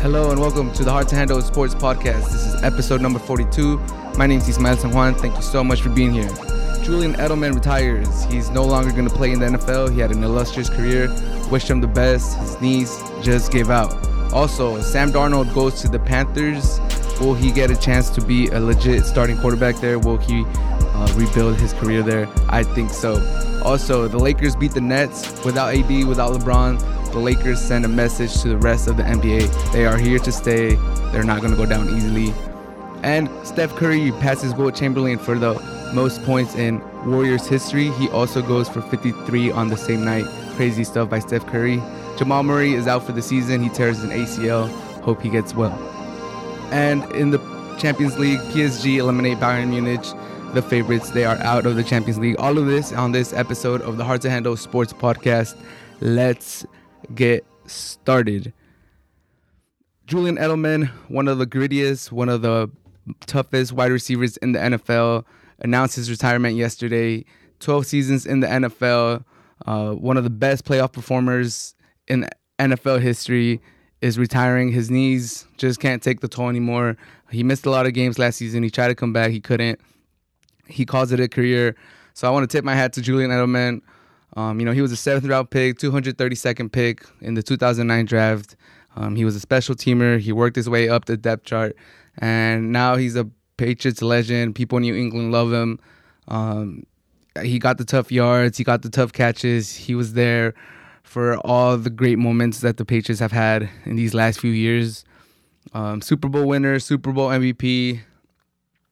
Hello and welcome to the Hard to Handle Sports Podcast. This is episode number 42. My name is Ismael San Juan. Thank you so much for being here. Julian Edelman retires. He's no longer going to play in the NFL. He had an illustrious career. Wish him the best. His knees just gave out. Also, Sam Darnold goes to the Panthers. Will he get a chance to be a legit starting quarterback there? Will he uh, rebuild his career there? I think so. Also, the Lakers beat the Nets without AD, without LeBron. The Lakers send a message to the rest of the NBA. They are here to stay. They're not going to go down easily. And Steph Curry passes Wilt Chamberlain for the most points in Warriors history. He also goes for 53 on the same night. Crazy stuff by Steph Curry. Jamal Murray is out for the season. He tears an ACL. Hope he gets well. And in the Champions League, PSG eliminate Bayern Munich, the favorites. They are out of the Champions League. All of this on this episode of the Hard to Handle Sports Podcast. Let's get started. Julian Edelman, one of the grittiest, one of the toughest wide receivers in the NFL, announced his retirement yesterday. 12 seasons in the NFL, uh, one of the best playoff performers in NFL history is retiring. His knees just can't take the toll anymore. He missed a lot of games last season. He tried to come back, he couldn't. He calls it a career. So I want to tip my hat to Julian Edelman. Um, you know, he was a seventh round pick, 232nd pick in the 2009 draft. Um, he was a special teamer. He worked his way up the depth chart, and now he's a Patriots legend. People in New England love him. Um, he got the tough yards. He got the tough catches. He was there for all the great moments that the Patriots have had in these last few years. Um, Super Bowl winner, Super Bowl MVP.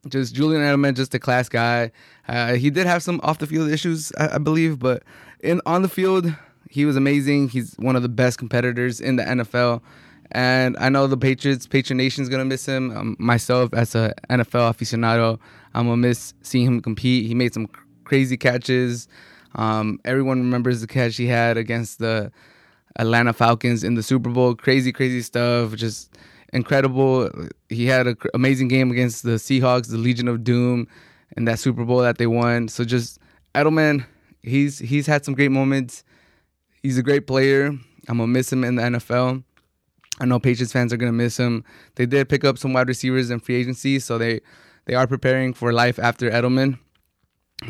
Just Julian Edelman, just a class guy. Uh, he did have some off the field issues, I, I believe, but in on the field, he was amazing. He's one of the best competitors in the NFL. And I know the Patriots, Patriot Nation is gonna miss him. Um, myself, as a NFL aficionado, I'm gonna miss seeing him compete. He made some crazy catches. Um, everyone remembers the catch he had against the Atlanta Falcons in the Super Bowl. Crazy, crazy stuff. Just incredible. He had an amazing game against the Seahawks, the Legion of Doom, in that Super Bowl that they won. So just Edelman, he's he's had some great moments. He's a great player. I'm gonna miss him in the NFL. I know Patriots fans are gonna miss him. They did pick up some wide receivers in free agency, so they they are preparing for life after Edelman.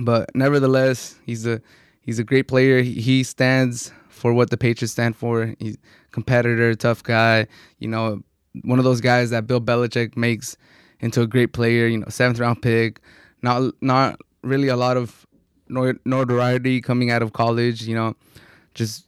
But nevertheless, he's a he's a great player. He, stands for what the Patriots stand for. He's competitor, tough guy. You know, one of those guys that Bill Belichick makes into a great player. You know, seventh round pick. Not not really a lot of notoriety coming out of college. You know, just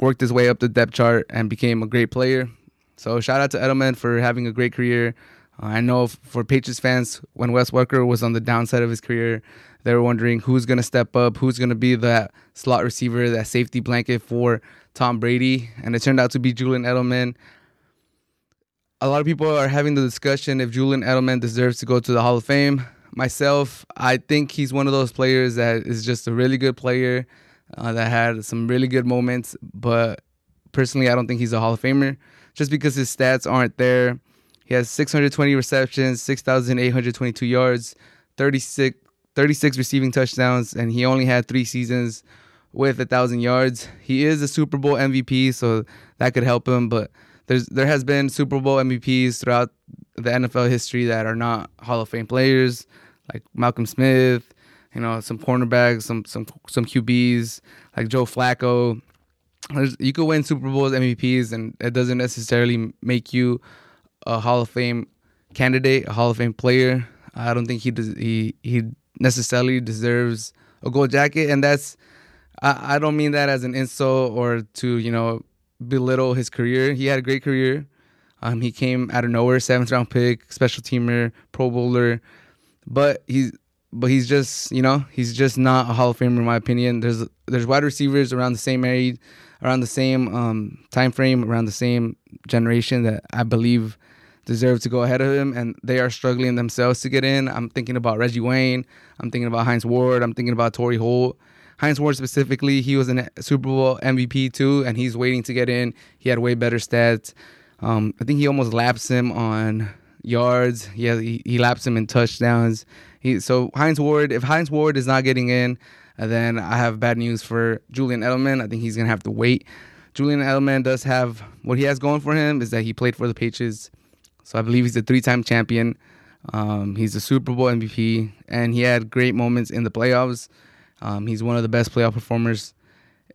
worked his way up the depth chart and became a great player. So shout out to Edelman for having a great career. Uh, I know for Patriots fans, when Wes Welker was on the downside of his career, they were wondering who's going to step up, who's going to be that slot receiver, that safety blanket for Tom Brady. And it turned out to be Julian Edelman. A lot of people are having the discussion if Julian Edelman deserves to go to the Hall of Fame. Myself, I think he's one of those players that is just a really good player uh, that had some really good moments. But personally, I don't think he's a Hall of Famer just because his stats aren't there. He has 620 receptions, 6,822 yards, 36, 36 receiving touchdowns, and he only had three seasons with a thousand yards. He is a Super Bowl MVP, so that could help him. But there's there has been Super Bowl MVPs throughout the NFL history that are not Hall of Fame players, like Malcolm Smith, you know, some cornerbacks, some some some QBs like Joe Flacco. There's, you could win Super Bowls MVPs, and it doesn't necessarily make you a Hall of Fame candidate, a Hall of Fame player. I don't think he does, he he necessarily deserves a gold jacket, and that's I, I don't mean that as an insult or to you know belittle his career. He had a great career. Um, he came out of nowhere, seventh round pick, special teamer, Pro Bowler, but he's but he's just you know he's just not a Hall of Famer in my opinion. There's there's wide receivers around the same age, around the same um, time frame, around the same generation that I believe deserve to go ahead of him, and they are struggling themselves to get in. I'm thinking about Reggie Wayne. I'm thinking about Hines Ward. I'm thinking about Torry Holt. Hines Ward specifically, he was a Super Bowl MVP too, and he's waiting to get in. He had way better stats. Um, I think he almost laps him on yards. Yeah, he, he laps him in touchdowns. He so Hines Ward. If Hines Ward is not getting in, uh, then I have bad news for Julian Edelman. I think he's gonna have to wait Julian Edelman does have what he has going for him is that he played for the Patriots, so I believe he's a three-time champion. Um, he's a Super Bowl MVP, and he had great moments in the playoffs. Um, he's one of the best playoff performers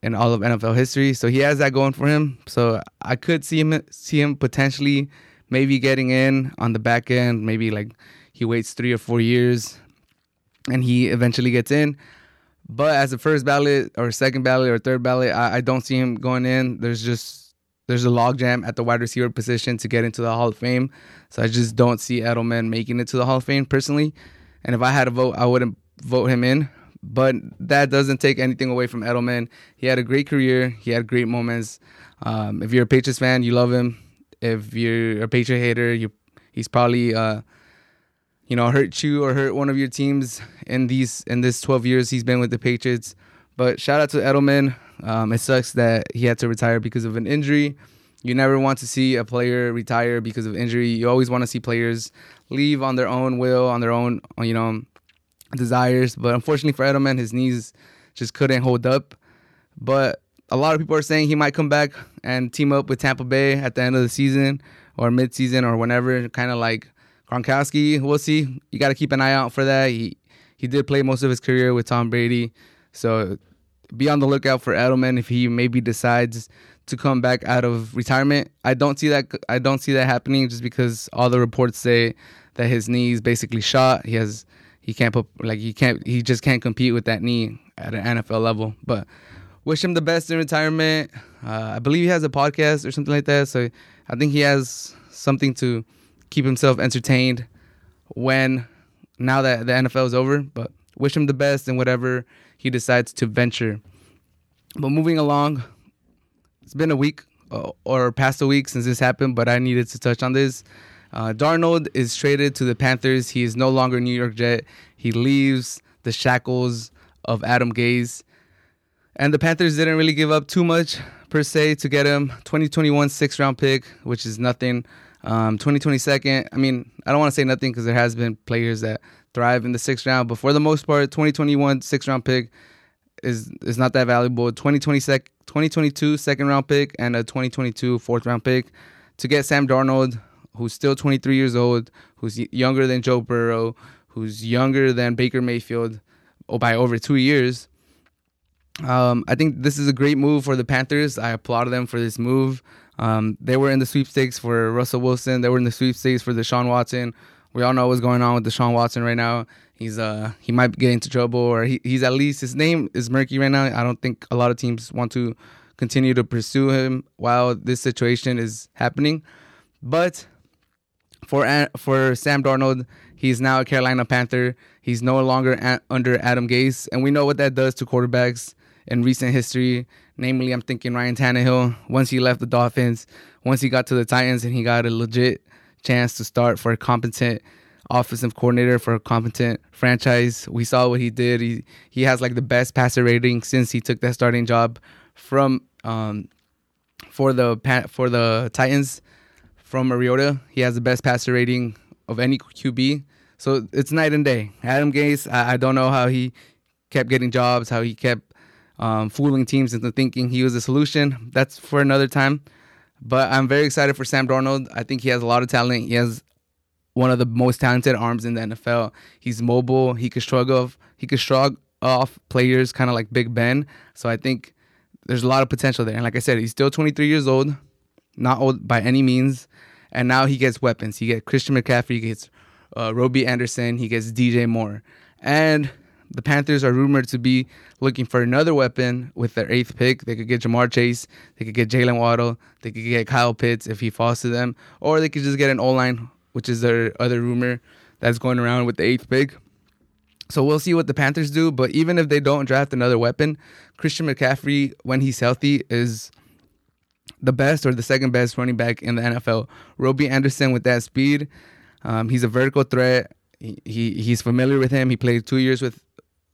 in all of NFL history, so he has that going for him. So I could see him see him potentially maybe getting in on the back end. Maybe like he waits three or four years, and he eventually gets in. But as a first ballot or second ballot or third ballot, I, I don't see him going in. There's just there's a logjam at the wide receiver position to get into the Hall of Fame. So I just don't see Edelman making it to the Hall of Fame personally. And if I had to vote, I wouldn't vote him in. But that doesn't take anything away from Edelman. He had a great career. He had great moments. Um, if you're a Patriots fan, you love him. If you're a Patriot hater, you he's probably uh, you know, hurt you or hurt one of your teams in these in this 12 years he's been with the Patriots. But shout out to Edelman. Um, it sucks that he had to retire because of an injury. You never want to see a player retire because of injury. You always want to see players leave on their own will, on their own, you know, desires. But unfortunately for Edelman, his knees just couldn't hold up. But a lot of people are saying he might come back and team up with Tampa Bay at the end of the season or mid-season or whenever, kind of like Gronkowski, we'll see. You got to keep an eye out for that. He he did play most of his career with Tom Brady, so be on the lookout for Edelman if he maybe decides to come back out of retirement. I don't see that. I don't see that happening just because all the reports say that his knee is basically shot. He has he can't put like he can't he just can't compete with that knee at an NFL level. But wish him the best in retirement. Uh, I believe he has a podcast or something like that. So I think he has something to keep himself entertained when now that the NFL is over. But wish him the best in whatever he decides to venture. But moving along, it's been a week uh, or past a week since this happened, but I needed to touch on this. Uh, Darnold is traded to the Panthers. He is no longer New York Jet. He leaves the shackles of Adam Gase. And the Panthers didn't really give up too much per se to get him. 2021 sixth round pick, which is nothing. Um, 2022, I mean, I don't want to say nothing because there has been players that thrive in the sixth round, but for the most part, 2021 sixth round pick is is not that valuable. 2020 sec, 2022 second round pick and a 2022 fourth round pick to get Sam Darnold, who's still 23 years old, who's younger than Joe Burrow, who's younger than Baker Mayfield oh, by over two years. Um, I think this is a great move for the Panthers. I applaud them for this move. Um, they were in the sweepstakes for Russell Wilson. They were in the sweepstakes for Deshaun Watson. We all know what's going on with Deshaun Watson right now. He's uh he might get into trouble, or he, he's at least his name is murky right now. I don't think a lot of teams want to continue to pursue him while this situation is happening. But for for Sam Darnold, he's now a Carolina Panther. He's no longer under Adam Gase, and we know what that does to quarterbacks in recent history. Namely, I'm thinking Ryan Tannehill. Once he left the Dolphins, once he got to the Titans, and he got a legit chance to start for a competent offensive coordinator for a competent franchise. We saw what he did. He he has like the best passer rating since he took that starting job from um for the for the Titans from Mariota. He has the best passer rating of any QB. So it's night and day. Adam Gase, I, I don't know how he kept getting jobs, how he kept um, fooling teams into thinking he was a solution. That's for another time. But I'm very excited for Sam Darnold. I think he has a lot of talent. He has one of the most talented arms in the NFL. He's mobile. He could shrug off. He could shrug off players, kind of like Big Ben. So I think there's a lot of potential there. And like I said, he's still 23 years old, not old by any means. And now he gets weapons. He gets Christian McCaffrey. He gets uh, Robbie Anderson. He gets DJ Moore. And the Panthers are rumored to be looking for another weapon with their eighth pick. They could get Ja'Marr Chase, they could get Jaylen Waddle, they could get Kyle Pitts if he falls to them, or they could just get an O line, which is their other rumor that's going around with the eighth pick. So we'll see what the Panthers do. But even if they don't draft another weapon, Christian McCaffrey, when he's healthy, is the best or the second best running back in the NFL. Robbie Anderson with that speed, um, he's a vertical threat. He, he he's familiar with him. He played two years with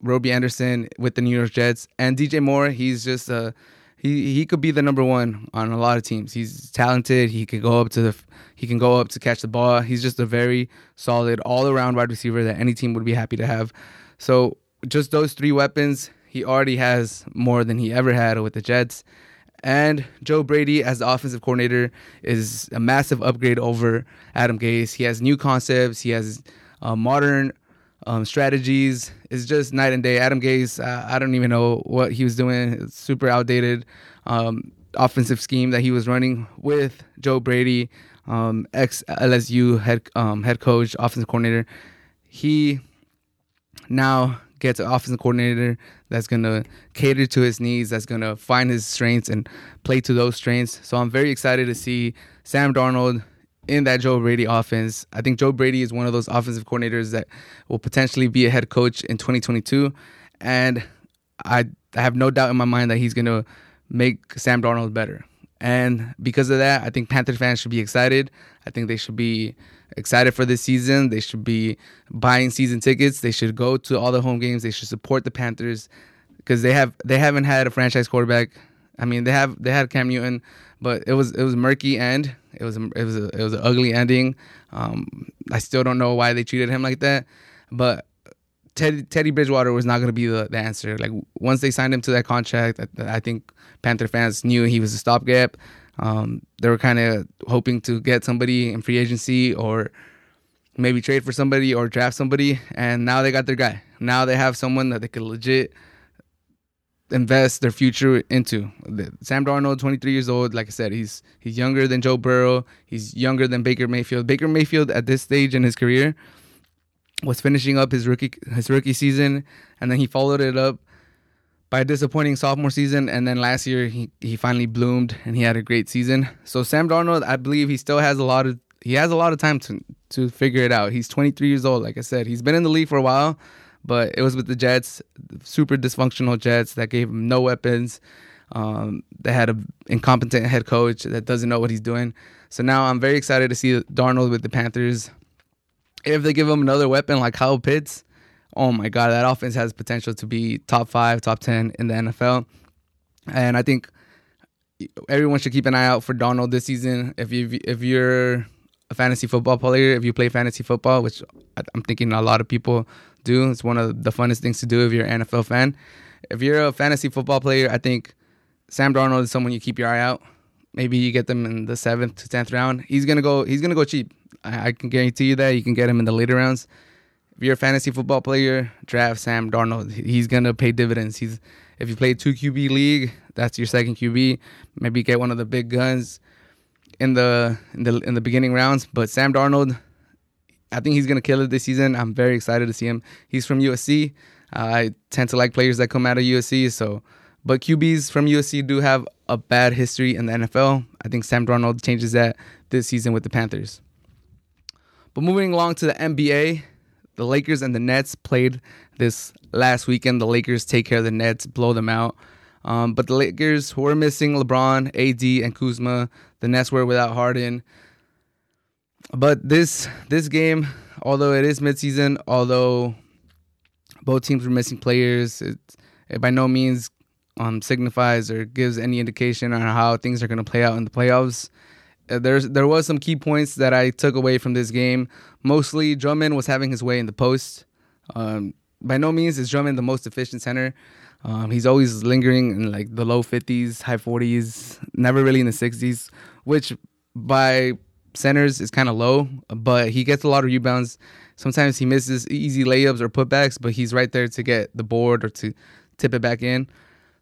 Robbie Anderson with the New York Jets, and DJ Moore. He's just uh, he he could be the number one on a lot of teams. He's talented. He can go up to the he can go up to catch the ball. He's just a very solid all around wide receiver that any team would be happy to have. So just those three weapons, he already has more than he ever had with the Jets. And Joe Brady, as the offensive coordinator, is a massive upgrade over Adam Gase. He has new concepts. He has uh, modern um, strategies. It's just night and day. Adam Gase, uh, I don't even know what he was doing. It's super outdated um, offensive scheme that he was running with Joe Brady, um, ex LSU head um, head coach, offensive coordinator. He now gets an offensive coordinator that's going to cater to his needs, that's going to find his strengths and play to those strengths. So I'm very excited to see Sam Darnold in that Joe Brady offense. I think Joe Brady is one of those offensive coordinators that will potentially be a head coach in 2022. And I, have no doubt in my mind that he's going to make Sam Darnold better. And because of that, I think Panther fans should be excited. I think they should be excited for this season. They should be buying season tickets. They should go to all the home games. They should support the Panthers because they have they haven't had a franchise quarterback. I mean, they have they had Cam Newton, but it was it was murky end. It was it was a, it was an ugly ending. Um, I still don't know why they treated him like that, but Teddy, Teddy Bridgewater was not going to be the, the answer. Like once they signed him to that contract, I, I think Panther fans knew he was a stopgap. Um, they were kind of hoping to get somebody in free agency or maybe trade for somebody or draft somebody, and now they got their guy. Now they have someone that they could legit invest their future into. Sam Darnold, 23 years old, like I said, he's he's younger than Joe Burrow. He's younger than Baker Mayfield. Baker Mayfield at this stage in his career was finishing up his rookie his rookie season, and then he followed it up by a disappointing sophomore season, and then last year he, he finally bloomed and he had a great season. So Sam Darnold, I believe he still has a lot of he has a lot of time to to figure it out. He's 23 years old, like I said. He's been in the league for a while, but it was with the Jets, super dysfunctional Jets that gave him no weapons. Um, they had an incompetent head coach that doesn't know what he's doing. So now I'm very excited to see Darnold with the Panthers. If they give him another weapon like Kyle Pitts, oh my god, that offense has potential to be top five, top ten in the NFL. And I think everyone should keep an eye out for Darnold this season. If you if you're a fantasy football player, if you play fantasy football, which I'm thinking a lot of people do, it's one of the funnest things to do if you're an NFL fan. If you're a fantasy football player, I think Sam Darnold is someone you keep your eye out. Maybe you get them in the seventh to tenth round. He's gonna go. He's gonna go cheap. I, I can guarantee you that. You can get him in the later rounds if you're a fantasy football player, draft Sam Darnold. He's gonna pay dividends. He's if you play two QB league, that's your second QB. Maybe get one of the big guns in the in the in the beginning rounds. But Sam Darnold, I think he's gonna kill it this season. I'm very excited to see him. He's from USC. Uh, I tend to like players that come out of USC. So, but QBs from USC do have a bad history in the NFL. I think Sam Darnold changes that this season with the Panthers. But moving along to the NBA, the Lakers and the Nets played this last weekend. The Lakers take care of the Nets, blow them out. Um, but the Lakers were missing LeBron, AD, and Kuzma. The Nets were without Harden. But this this game, although it is midseason, although both teams were missing players, it, it by no means um, signifies or gives any indication on how things are going to play out in the playoffs. Uh, there's there was some key points that I took away from this game. Mostly, Drummond was having his way in the post. Um, by no means is Drummond the most efficient center. Um, he's always lingering in like the low 50s, high 40s, never really in the 60s, which by centers is kind of low, but he gets a lot of rebounds. Sometimes he misses easy layups or putbacks, but he's right there to get the board or to tip it back in.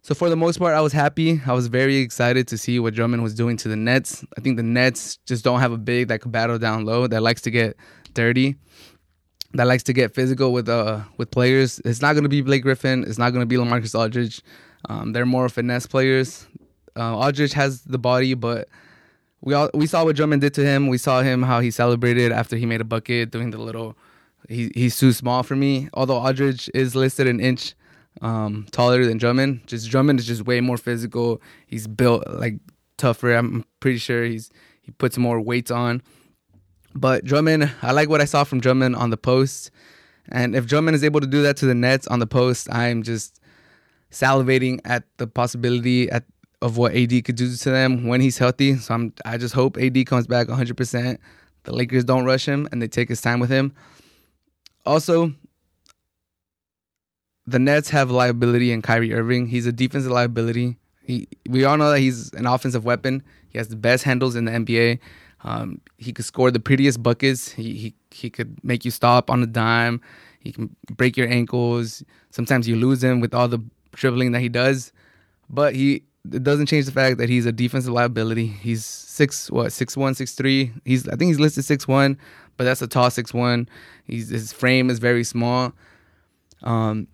So for the most part, I was happy. I was very excited to see what Drummond was doing to the Nets. I think the Nets just don't have a big that battle down low that likes to get dirty, that likes to get physical with uh with players. It's not going to be Blake Griffin. It's not going to be LaMarcus Aldridge. Um, they're more finesse players. Uh, Aldridge has the body, but we all we saw what Drummond did to him. We saw him how he celebrated after he made a bucket, doing the little. He, he's too small for me. Although Aldridge is listed an inch um, taller than Drummond. Just Drummond is just way more physical. He's built like tougher. I'm pretty sure he's he puts more weights on. But Drummond, I like what I saw from Drummond on the post. And if Drummond is able to do that to the Nets on the post, I'm just salivating at the possibility at of what AD could do to them when he's healthy. So I'm I just hope AD comes back 100%. The Lakers don't rush him and they take his time with him. Also, the Nets have liability in Kyrie Irving. He's a defensive liability. he, we all know that he's an offensive weapon. He has the best handles in the NBA. Um, he could score the prettiest buckets. He, he he could make you stop on a dime. He can break your ankles. Sometimes you lose him with all the dribbling that he does, but he it doesn't change the fact that he's a defensive liability. He's six what six one six three. He's I think he's listed six one, but that's a tall six one. He's his frame is very small. Um,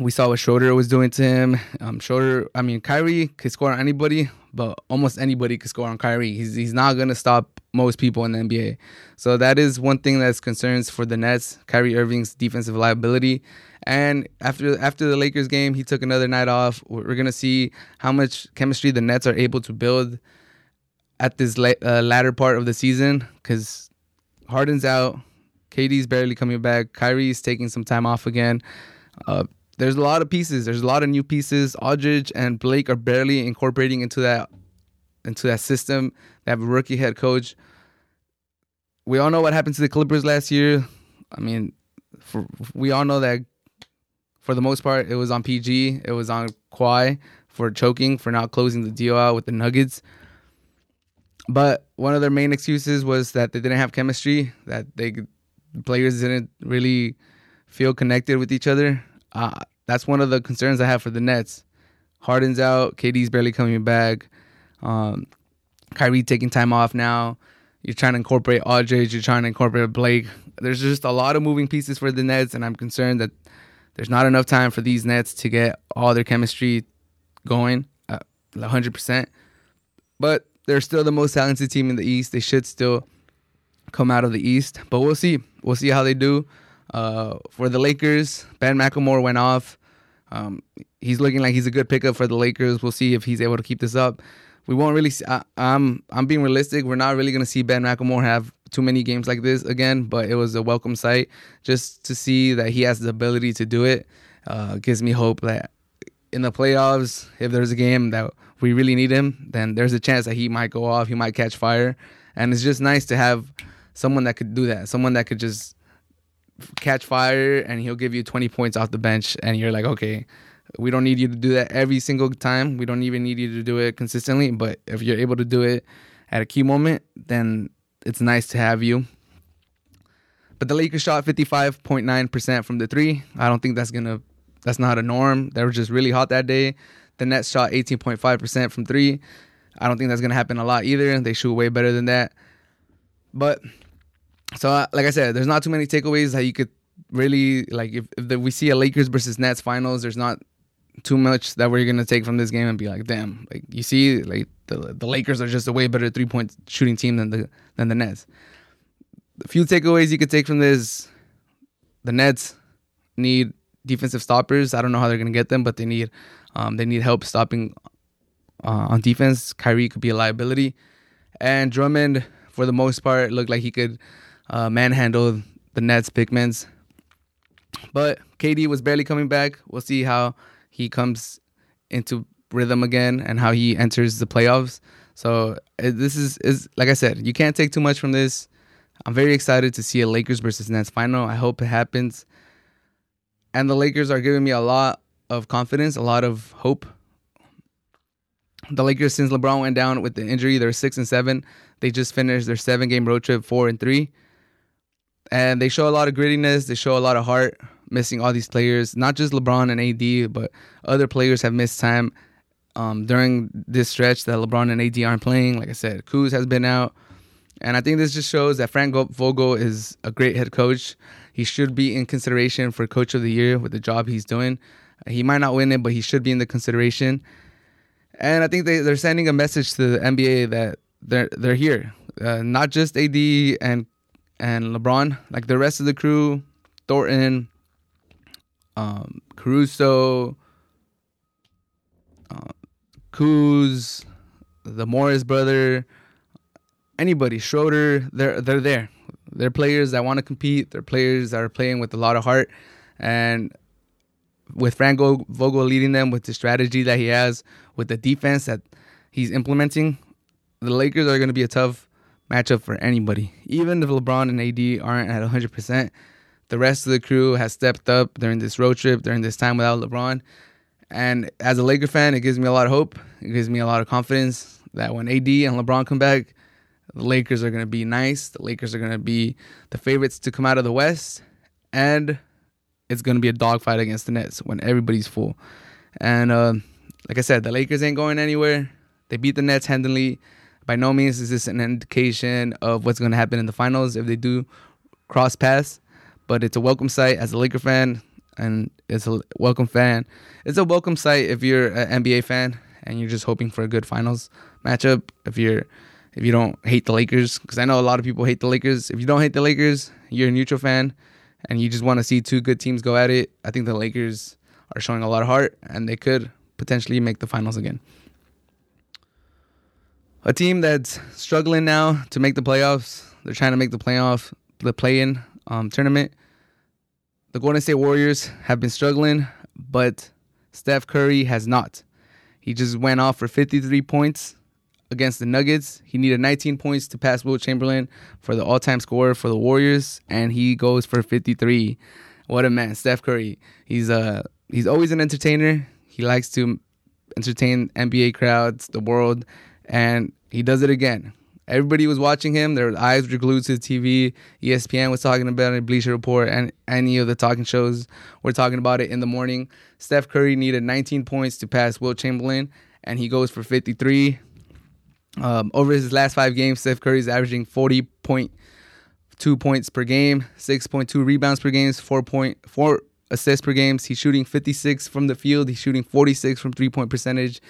we saw what Schroeder was doing to him. Um, Schroeder, I mean, Kyrie could score on anybody, but almost anybody could score on Kyrie. He's he's not gonna stop most people in the NBA. So that is one thing that's concerns for the Nets. Kyrie Irving's defensive liability. And after after the Lakers game, he took another night off. We're gonna see how much chemistry the Nets are able to build at this la- uh, latter part of the season because Harden's out, KD's barely coming back, Kyrie's taking some time off again. Uh, there's a lot of pieces. There's a lot of new pieces. Aldridge and Blake are barely incorporating into that into that system. They have a rookie head coach. We all know what happened to the Clippers last year. I mean, for, we all know that for the most part it was on PG. It was on Kawhi for choking for not closing the deal out with the Nuggets. But one of their main excuses was that they didn't have chemistry. That they players didn't really feel connected with each other. Uh, that's one of the concerns I have for the Nets. Harden's out, KD's barely coming back. Um, Kyrie taking time off now. You're trying to incorporate Aldridge. You're trying to incorporate Blake. There's just a lot of moving pieces for the Nets, and I'm concerned that there's not enough time for these Nets to get all their chemistry going uh, 100%. But they're still the most talented team in the East. They should still come out of the East, but we'll see. We'll see how they do. Uh, for the Lakers, Ben McLemore went off. Um, he's looking like he's a good pickup for the Lakers. We'll see if he's able to keep this up. We won't really. See, I, I'm I'm being realistic. We're not really gonna see Ben McLemore have too many games like this again. But it was a welcome sight just to see that he has the ability to do it. Uh, gives me hope that in the playoffs, if there's a game that we really need him, then there's a chance that he might go off. He might catch fire, and it's just nice to have someone that could do that. Someone that could just catch fire and he'll give you 20 points off the bench and you're like okay we don't need you to do that every single time. We don't even need you to do it consistently but if you're able to do it at a key moment then it's nice to have you. But the lakers shot 55.9% from the three. I don't think that's gonna that's not a norm. They were just really hot that day. The nets shot 18.5% from three. I don't think that's gonna happen a lot either. They shoot way better than that. But so uh, like I said, there's not too many takeaways that you could really like. If, if the, we see a Lakers versus Nets finals, there's not too much that we're gonna take from this game and be like, damn, like you see, like the the Lakers are just a way better three point shooting team than the than the Nets. A few takeaways you could take from this: the Nets need defensive stoppers. I don't know how they're gonna get them, but they need um, they need help stopping uh, on defense. Kyrie could be a liability, and Drummond, for the most part, looked like he could uh, manhandled the Nets Pickmans. But KD was barely coming back. We'll see how he comes into rhythm again and how he enters the playoffs. So this is is like I said, you can't take too much from this. I'm very excited to see a Lakers versus Nets final. I hope it happens. And the Lakers are giving me a lot of confidence, a lot of hope. The Lakers, since LeBron went down with the injury, they're six and seven. They just finished their seven game road trip, four and three and they show a lot of grittiness. They show a lot of heart, missing all these players. Not just LeBron and AD, but other players have missed time um, during this stretch that LeBron and AD aren't playing. Like I said, Kuz has been out, and I think this just shows that Frank Vogel is a great head coach. He should be in consideration for Coach of the Year with the job he's doing. He might not win it, but he should be in the consideration. And I think they, they're sending a message to the NBA that they're they're here. Uh, not just AD and and LeBron, like the rest of the crew, Thornton, um, Caruso, uh, Kuz, the Morris brother, anybody, Schroeder, they're they're there. They're players that want to compete. They're players that are playing with a lot of heart, and with Frank Vogel leading them with the strategy that he has, with the defense that he's implementing, the Lakers are going to be a tough matchup for anybody. Even if LeBron and AD aren't at 100%, the rest of the crew has stepped up during this road trip, during this time without LeBron. And as a Laker fan, it gives me a lot of hope. It gives me a lot of confidence that when AD and LeBron come back, the Lakers are going to be nice. The Lakers are going to be the favorites to come out of the West. And it's going to be a dogfight against the Nets when everybody's full. And uh, like I said, the Lakers ain't going anywhere. They beat the Nets handily. By no means is this an indication of what's going to happen in the finals if they do cross paths. But it's a welcome sight as a Laker fan, and it's a welcome fan. It's a welcome sight if you're an NBA fan and you're just hoping for a good finals matchup. If you're if you don't hate the Lakers, because I know a lot of people hate the Lakers. If you don't hate the Lakers, you're a neutral fan, and you just want to see two good teams go at it. I think the Lakers are showing a lot of heart, and they could potentially make the finals again. A team that's struggling now to make the playoffs. They're trying to make the playoff, the play-in um, tournament. The Golden State Warriors have been struggling, but Steph Curry has not. He just went off for 53 points against the Nuggets. He needed 19 points to pass Wilt Chamberlain for the all-time scorer for the Warriors, and he goes for 53. What a man, Steph Curry. He's uh he's always an entertainer. He likes to entertain NBA crowds, the world, and he does it again. Everybody was watching him. Their eyes were glued to the TV. ESPN was talking about it, Bleacher Report, and any of the talking shows were talking about it in the morning. Steph Curry needed 19 points to pass Wilt Chamberlain, and he goes for 53. Um, over his last five games, Steph Curry is averaging 40.2 points per game, 6.2 rebounds per game, 4.4 assists per game. He's shooting 56 from the field. He's shooting 46 from three point percentage.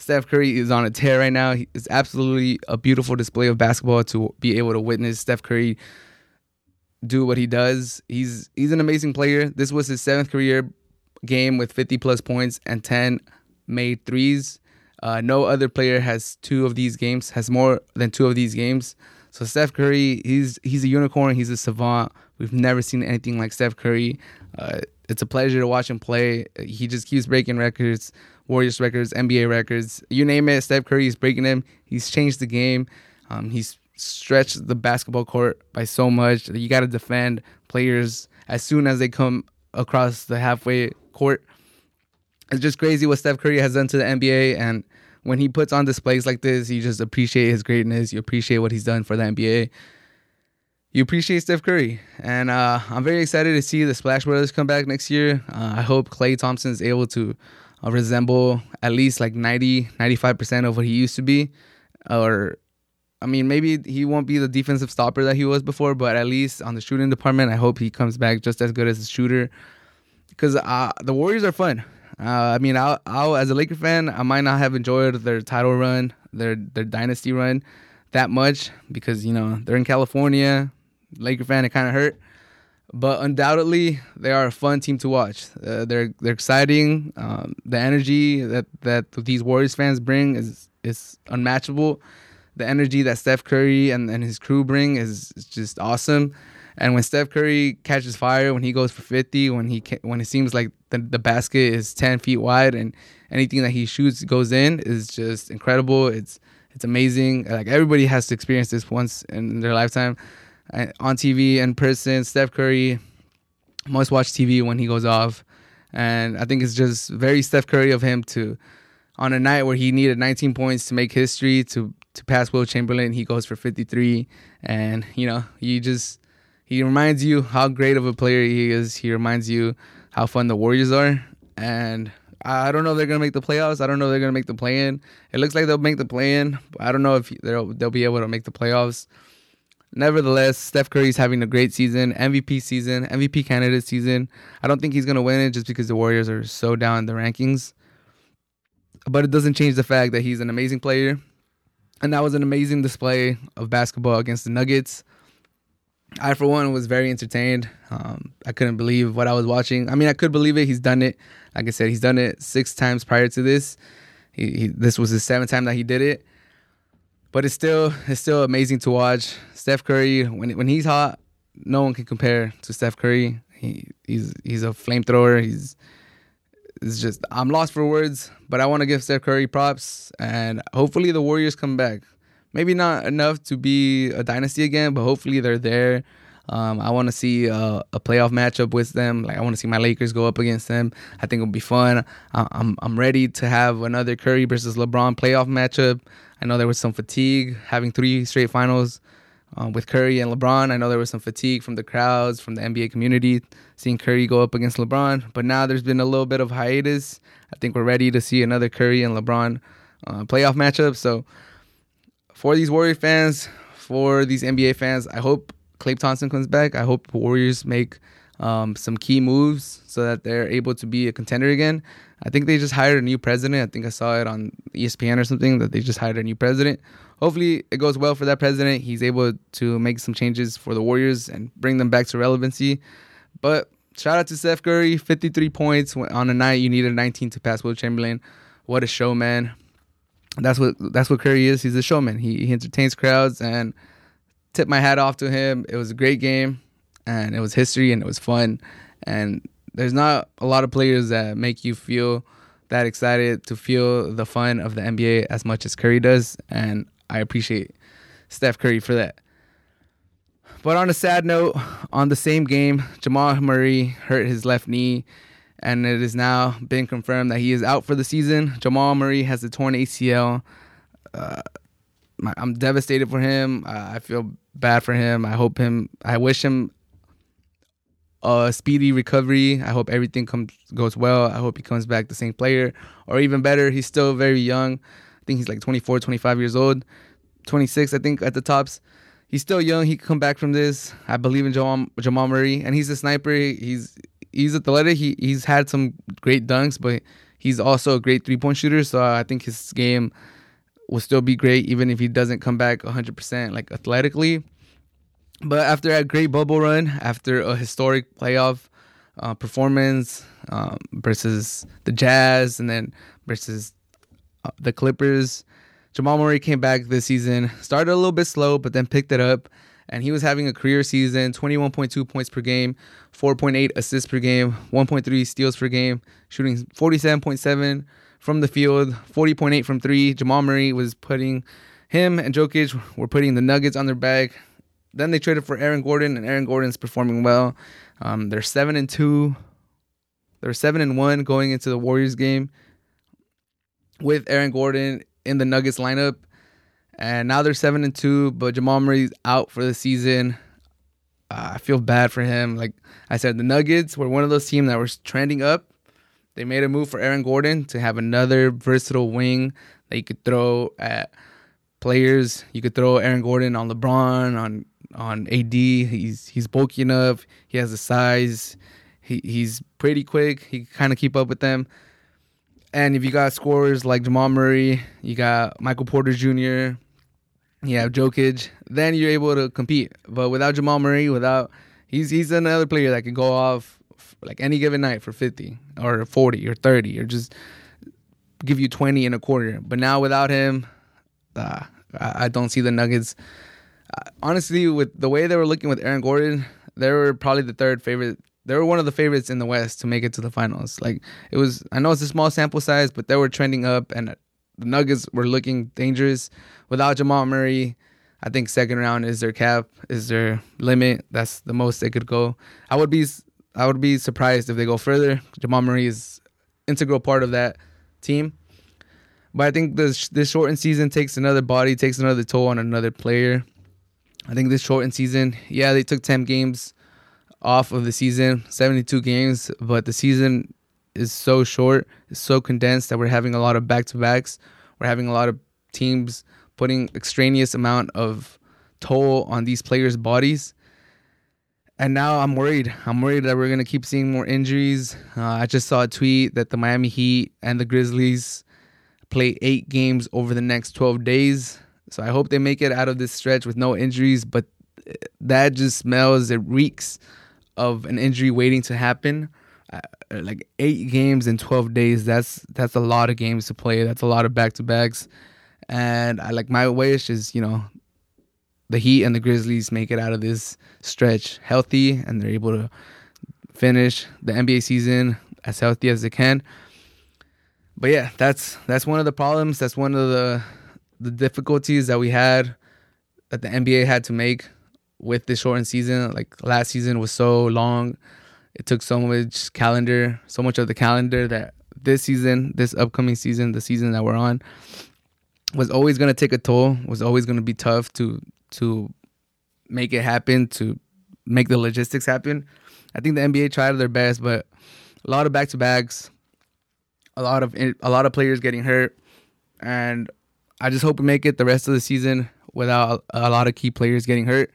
Steph Curry is on a tear right now. It's absolutely a beautiful display of basketball to be able to witness Steph Curry do what he does. He's he's an amazing player. This was his seventh career game with 50 plus points and 10 made threes. Uh, no other player has two of these games, has more than two of these games. So Steph Curry, he's he's a unicorn. He's a savant. We've never seen anything like Steph Curry. Uh, it's a pleasure to watch him play. He just keeps breaking records, Warriors records, NBA records, you name it. Steph Curry is breaking them. He's changed the game. Um, he's stretched the basketball court by so much. That you got to defend players as soon as they come across the halfway court. It's just crazy what Steph Curry has done to the NBA and when he puts on displays like this, you just appreciate his greatness. You appreciate what he's done for the NBA. You appreciate Steph Curry. And uh, I'm very excited to see the Splash Brothers come back next year. Uh, I hope Klay Thompson is able to resemble at least like 90, 95% of what he used to be. Or, I mean, maybe he won't be the defensive stopper that he was before, but at least on the shooting department, I hope he comes back just as good as a shooter. Because uh, the Warriors are fun. Uh, I mean, I'll, I'll, as a Laker fan, I might not have enjoyed their title run, their their dynasty run, that much because you know they're in California. Laker fan, it kind of hurt, but undoubtedly they are a fun team to watch. Uh, they're they're exciting. Um, the energy that that these Warriors fans bring is is unmatchable. The energy that Steph Curry and, and his crew bring is, is just awesome. And when Steph Curry catches fire, when he goes for 50, when he when it seems like the, the basket is 10 feet wide and anything that he shoots goes in is just incredible. It's it's amazing. Like everybody has to experience this once in their lifetime. Uh, on TV in person, Steph Curry must watch TV when he goes off. And I think it's just very Steph Curry of him to on a night where he needed 19 points to make history to to pass Wilt Chamberlain, he goes for 53 and you know, you just he reminds you how great of a player he is. He reminds you how fun the Warriors are. And I don't know if they're gonna make the playoffs. I don't know if they're gonna make the play in. It looks like they'll make the play in. I don't know if they'll they'll be able to make the playoffs. Nevertheless, Steph Curry's having a great season, MVP season, MVP candidate season. I don't think he's gonna win it just because the Warriors are so down in the rankings. But it doesn't change the fact that he's an amazing player. And that was an amazing display of basketball against the Nuggets. I, for one, was very entertained. Um, I couldn't believe what I was watching. I mean, I could believe it. He's done it. Like I said, he's done it six times prior to this. He, he, this was his seventh time that he did it. But it's still it's still amazing to watch. Steph Curry when when he's hot, no one can compare to Steph Curry. He he's he's a flamethrower. He's it's just I'm lost for words, but I want to give Steph Curry props and hopefully the Warriors come back maybe not enough to be a dynasty again, but hopefully they're there. Um, I want to see a, a, playoff matchup with them. Like I want to see my Lakers go up against them. I think it'll be fun. I, I'm I'm ready to have another Curry versus LeBron playoff matchup. I know there was some fatigue having three straight finals uh, with Curry and LeBron. I know there was some fatigue from the crowds, from the NBA community, seeing Curry go up against LeBron. But now there's been a little bit of hiatus. I think we're ready to see another Curry and LeBron uh, playoff matchup. So for these Warrior fans, for these NBA fans, I hope Klay Thompson comes back. I hope the Warriors make um, some key moves so that they're able to be a contender again. I think they just hired a new president. I think I saw it on ESPN or something that they just hired a new president. Hopefully, it goes well for that president. He's able to make some changes for the Warriors and bring them back to relevancy. But shout out to Steph Curry, 53 points on a night you needed 19 to pass Wilt Chamberlain. What a showman! That's what that's what Curry is. He's a showman. He, he entertains crowds and tip my hat off to him. It was a great game, and it was history, and it was fun. And there's not a lot of players that make you feel that excited to feel the fun of the NBA as much as Curry does, and I appreciate Steph Curry for that. But on a sad note, on the same game, Jamal Murray hurt his left knee, and it has now been confirmed that he is out for the season. Jamal Murray has a torn ACL. Uh, I'm devastated for him. Uh, I feel bad for him. I hope him. I wish him a speedy recovery. I hope everything comes goes well. I hope he comes back the same player, or even better, he's still very young. I think he's like 24, 25 years old, 26, I think at the tops. He's still young. He can come back from this. I believe in Jamal, Jamal Murray, and he's a sniper. He's he's athletic. He he's had some great dunks, but he's also a great three point shooter. So I think his game will still be great even if he doesn't come back 100% like athletically. But after a great bubble run, after a historic playoff uh, performance um, versus the Jazz and then versus uh, the Clippers, Jamal Murray came back this season. Started a little bit slow, but then picked it up. And he was having a career season 21.2 points per game, 4.8 assists per game, 1.3 steals per game, shooting 47.7 from the field, 40.8 from three. Jamal Murray was putting him and Jokic were putting the Nuggets on their back. Then they traded for Aaron Gordon, and Aaron Gordon's performing well. Um, they're seven and two. They're seven and one going into the Warriors game with Aaron Gordon in the Nuggets lineup, and now they're seven and two. But Jamal Murray's out for the season. Uh, I feel bad for him. Like I said, the Nuggets were one of those teams that were trending up they made a move for Aaron Gordon to have another versatile wing that you could throw at players. You could throw Aaron Gordon on LeBron, on on AD. He's he's bulky enough. He has the size. He he's pretty quick. He can kind of keep up with them. And if you got scorers like Jamal Murray, you got Michael Porter Jr., you have Jokic, then you're able to compete. But without Jamal Murray, without he's he's another player that can go off like any given night for 50 or 40 or 30 or just give you 20 and a quarter. But now without him, uh, I, I don't see the Nuggets. Uh, honestly, with the way they were looking with Aaron Gordon, they were probably the third favorite. They were one of the favorites in the West to make it to the finals. Like it was, I know it's a small sample size, but they were trending up, and the Nuggets were looking dangerous without Jamal Murray. I think second round is their cap, is their limit. That's the most they could go. I would be I would be surprised if they go further. Jamal Murray is integral part of that team. But I think this this shortened season takes another body, takes another toll on another player. I think this shortened season, yeah, they took 10 games off of the season, 72 games, but the season is so short, it's so condensed that we're having a lot of back-to-backs. We're having a lot of teams putting extraneous amount of toll on these players' bodies and now I'm worried. I'm worried that we're gonna keep seeing more injuries. Uh, I just saw a tweet that the Miami Heat and the Grizzlies play eight games over the next 12 days. So I hope they make it out of this stretch with no injuries. But uh, that just smells. It reeks of an injury waiting to happen. Uh, like eight games in 12 days. That's that's a lot of games to play. That's a lot of back to backs. And I like my wish is you know the Heat and the Grizzlies make it out of this stretch healthy and they're able to finish the NBA season as healthy as they can. But yeah, that's that's one of the problems. That's one of the the difficulties that we had that the NBA had to make with the shortened season. Like last season was so long, it took so much calendar, so much of the calendar that this season, this upcoming season, the season that we're on, was always going to take a toll. Was always going to be tough to to make it happen, to make the logistics happen. I think the NBA tried their best, but a lot of back to backs, a lot of a lot of players getting hurt, and I just hope we make it the rest of the season without a lot of key players getting hurt,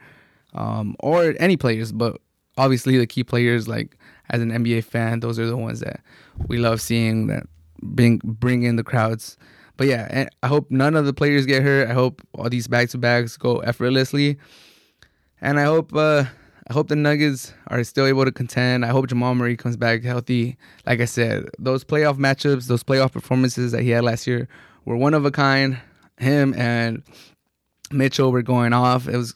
um, or any players. But obviously, the key players, like as an NBA fan, those are the ones that we love seeing that bring bring in the crowds. But yeah, I hope none of the players get hurt. I hope all these back to backs go effortlessly, and I hope uh, I hope the Nuggets are still able to contend. I hope Jamal Murray comes back healthy. Like I said, those playoff matchups, those playoff performances that he had last year were one of a kind. Him and Mitchell were going off. It was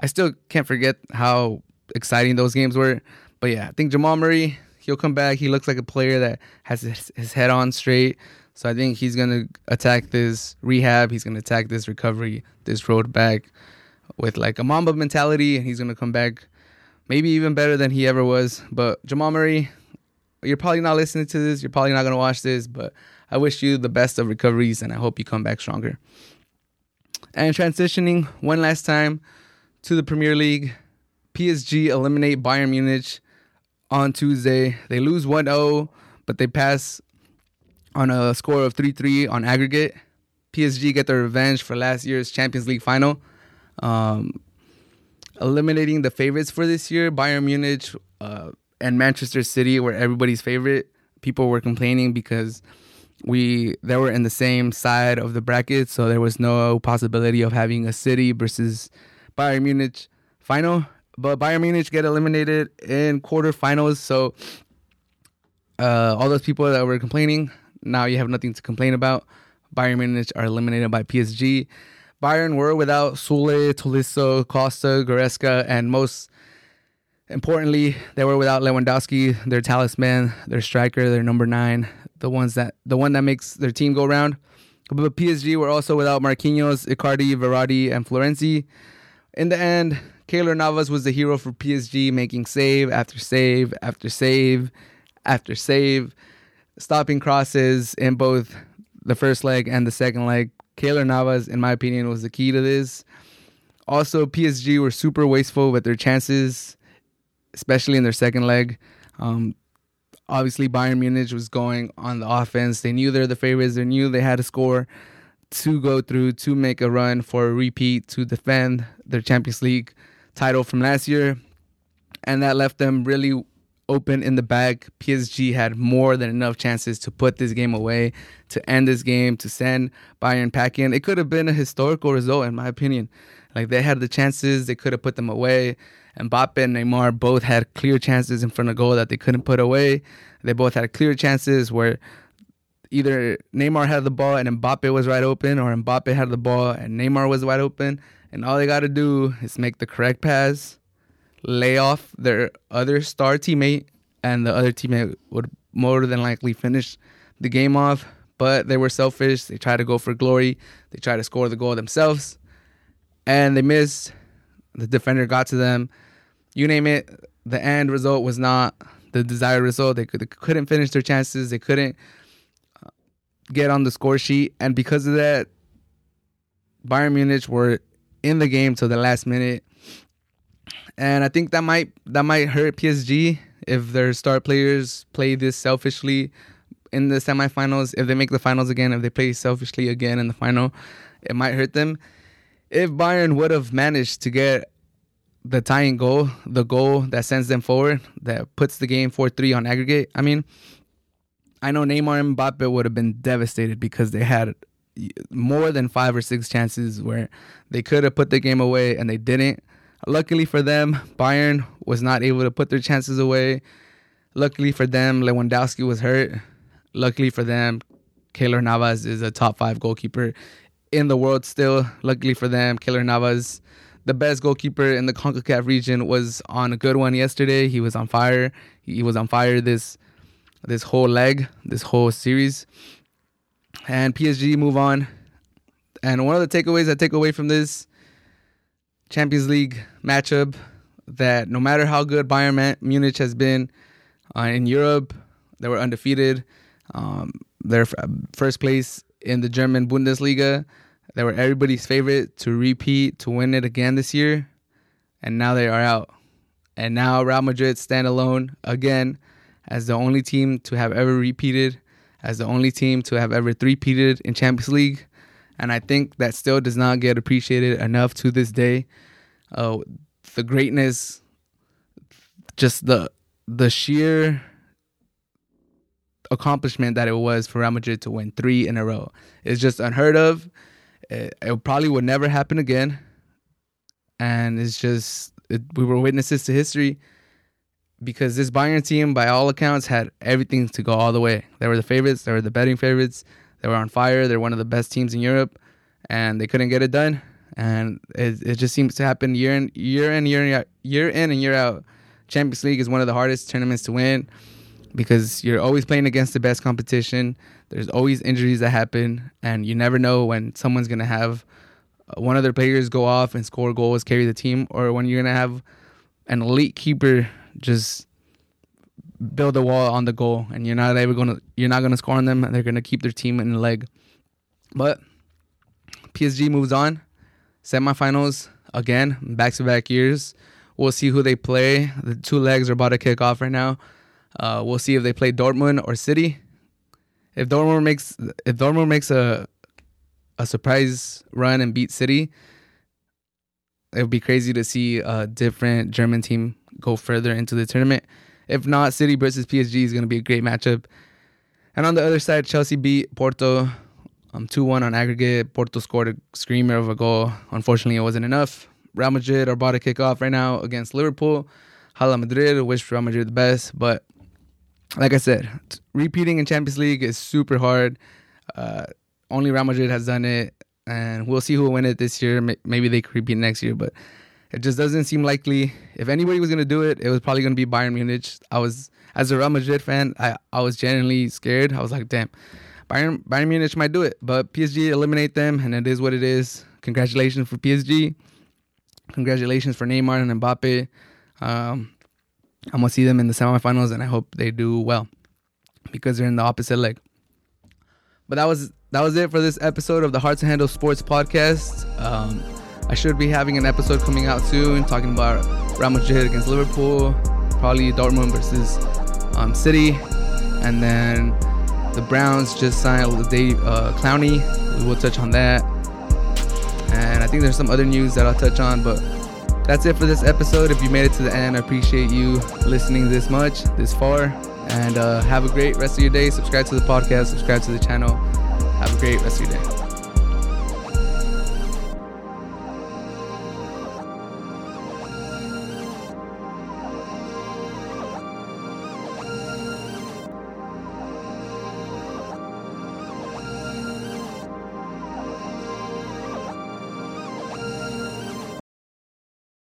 I still can't forget how exciting those games were. But yeah, I think Jamal Murray, he'll come back. He looks like a player that has his, his head on straight. So I think he's gonna attack this rehab. He's gonna attack this recovery, this road back with like a Mamba mentality, and he's gonna come back maybe even better than he ever was. But Jamal Murray, you're probably not listening to this. You're probably not gonna watch this, but I wish you the best of recoveries, and I hope you come back stronger. And transitioning one last time to the Premier League, PSG eliminate Bayern Munich on Tuesday. They lose 1-0, but they pass on a score of 3 3 on aggregate. PSG get their revenge for last year's Champions League final, um, eliminating the favorites for this year. Bayern Munich uh, and Manchester City were everybody's favorite. People were complaining because we they were in the same side of the bracket, so there was no possibility of having a City versus Bayern Munich final. But Bayern Munich get eliminated in quarterfinals, so uh, all those people that were complaining now you have nothing to complain about. Bayern Munich are eliminated by PSG. Bayern were without Sule, Tolisso, Costa, Goretzka, and most importantly, they were without Lewandowski, their talisman, their striker, their number nine, the ones that the one that makes their team go around. But PSG were also without Marquinhos, Icardi, Verratti, and Florenzi. In the end, Keylor Navas was the hero for PSG, making save after save after save after save stopping crosses in both the first leg and the second leg. Keylor Navas, in my opinion, was the key to this. Also, PSG were super wasteful with their chances, especially in their second leg. Um, obviously, Bayern Munich was going on the offense. They knew they're the favorites. They knew they had to score to go through, to make a run for a repeat, to defend their Champions League title from last year. And that left them really open in the bag. PSG had more than enough chances to put this game away, to end this game, to send Bayern packing. It could have been a historical result, in my opinion. Like they had the chances, they could have put them away. And Mbappe and Neymar both had clear chances in front of goal that they couldn't put away. They both had clear chances where either Neymar had the ball and Mbappe was right open, or Mbappe had the ball and Neymar was wide open. And all they got to do is make the correct pass lay off their other star teammate, and the other teammate would more than likely finish the game off. But they were selfish. They tried to go for glory. They tried to score the goal themselves, and they missed. The defender got to them. You name it. The end result was not the desired result. They, could, they couldn't finish their chances. They couldn't uh, get on the score sheet, and because of that, Bayern Munich were in the game till the last minute and I think that might that might hurt PSG if their star players play this selfishly in the semifinals. If they make the finals again, if they play selfishly again in the final, it might hurt them. If Bayern would have managed to get the tying goal, the goal that sends them forward, that puts the game 4 3 on aggregate, I mean, I know Neymar and Mbappe would have been devastated because they had more than five or six chances where they could have put the game away and they didn't. Luckily for them, Bayern was not able to put their chances away. Luckily for them, Lewandowski was hurt. Luckily for them, Keylor Navas is a top five goalkeeper in the world still. Luckily for them, Keylor Navas, the best goalkeeper in the CONCACAF region, was on a good one yesterday. He was on fire. He was on fire this this whole leg, this whole series. And PSG move on. And one of the takeaways I take away from this Champions League matchup that no matter how good Bayern Munich has been uh, in Europe, they were undefeated. Um, they're first place in the German Bundesliga. They were everybody's favorite to repeat to win it again this year, and now they are out. And now Real Madrid stand alone again as the only team to have ever repeated, as the only team to have ever three-peated in Champions League. And I think that still does not get appreciated enough to this day. Uh, the greatness, just the the sheer accomplishment that it was for Real Madrid to win three in a row. It's just unheard of. It, it probably would never happen again. And it's just, it, we were witnesses to history because this Bayern team, by all accounts, had everything to go all the way. They were the favorites, they were the betting favorites, they were on fire, they're one of the best teams in Europe, and they couldn't get it done. And it, it just seems to happen year in, year in, year in, year in and year out. Champions League is one of the hardest tournaments to win because you're always playing against the best competition. There's always injuries that happen, and you never know when someone's gonna have uh, one of their players go off and score goals, carry the team, or when you're gonna have an elite keeper just build a wall on the goal, and you're not ever gonna you're not gonna score on them, they're gonna keep their team in the leg. But PSG moves on, semifinals again, back to back years. We'll see who they play. The two legs are about to kick off right now. Uh, we'll see if they play Dortmund or City. If Dortmund makes if Dortmund makes a a surprise run and beat City, it would be crazy to see a different German team go further into the tournament. If not, City versus PSG is going to be a great matchup. And on the other side, Chelsea beat Porto um, 2 1 on aggregate. Porto scored a screamer of a goal. Unfortunately, it wasn't enough. Real Madrid are about to kick off right now against Liverpool. Hala Madrid, wish Real Madrid the best, but like I said, repeating in Champions League is super hard. Uh, only Real Madrid has done it, and we'll see who will win it this year. Maybe they could repeat next year, but it just doesn't seem likely. If anybody was gonna do it, it was probably gonna be Bayern Munich. I was, as a Real Madrid fan, I, I was genuinely scared. I was like, damn, Bayern Bayern Munich might do it, but PSG eliminate them, and it is what it is. Congratulations for PSG. Congratulations for Neymar and Mbappe. Um, I'm gonna see them in the semifinals, and I hope they do well because they're in the opposite leg. But that was that was it for this episode of the Hard to Handle Sports podcast. Um, I should be having an episode coming out soon talking about Real Madrid against Liverpool, probably Dortmund versus um, City, and then the Browns just signed Dave uh, Clowney. We will touch on that, and I think there's some other news that I'll touch on, but that's it for this episode. If you made it to the end, I appreciate you listening this much, this far. And uh, have a great rest of your day. Subscribe to the podcast, subscribe to the channel. Have a great rest of your day.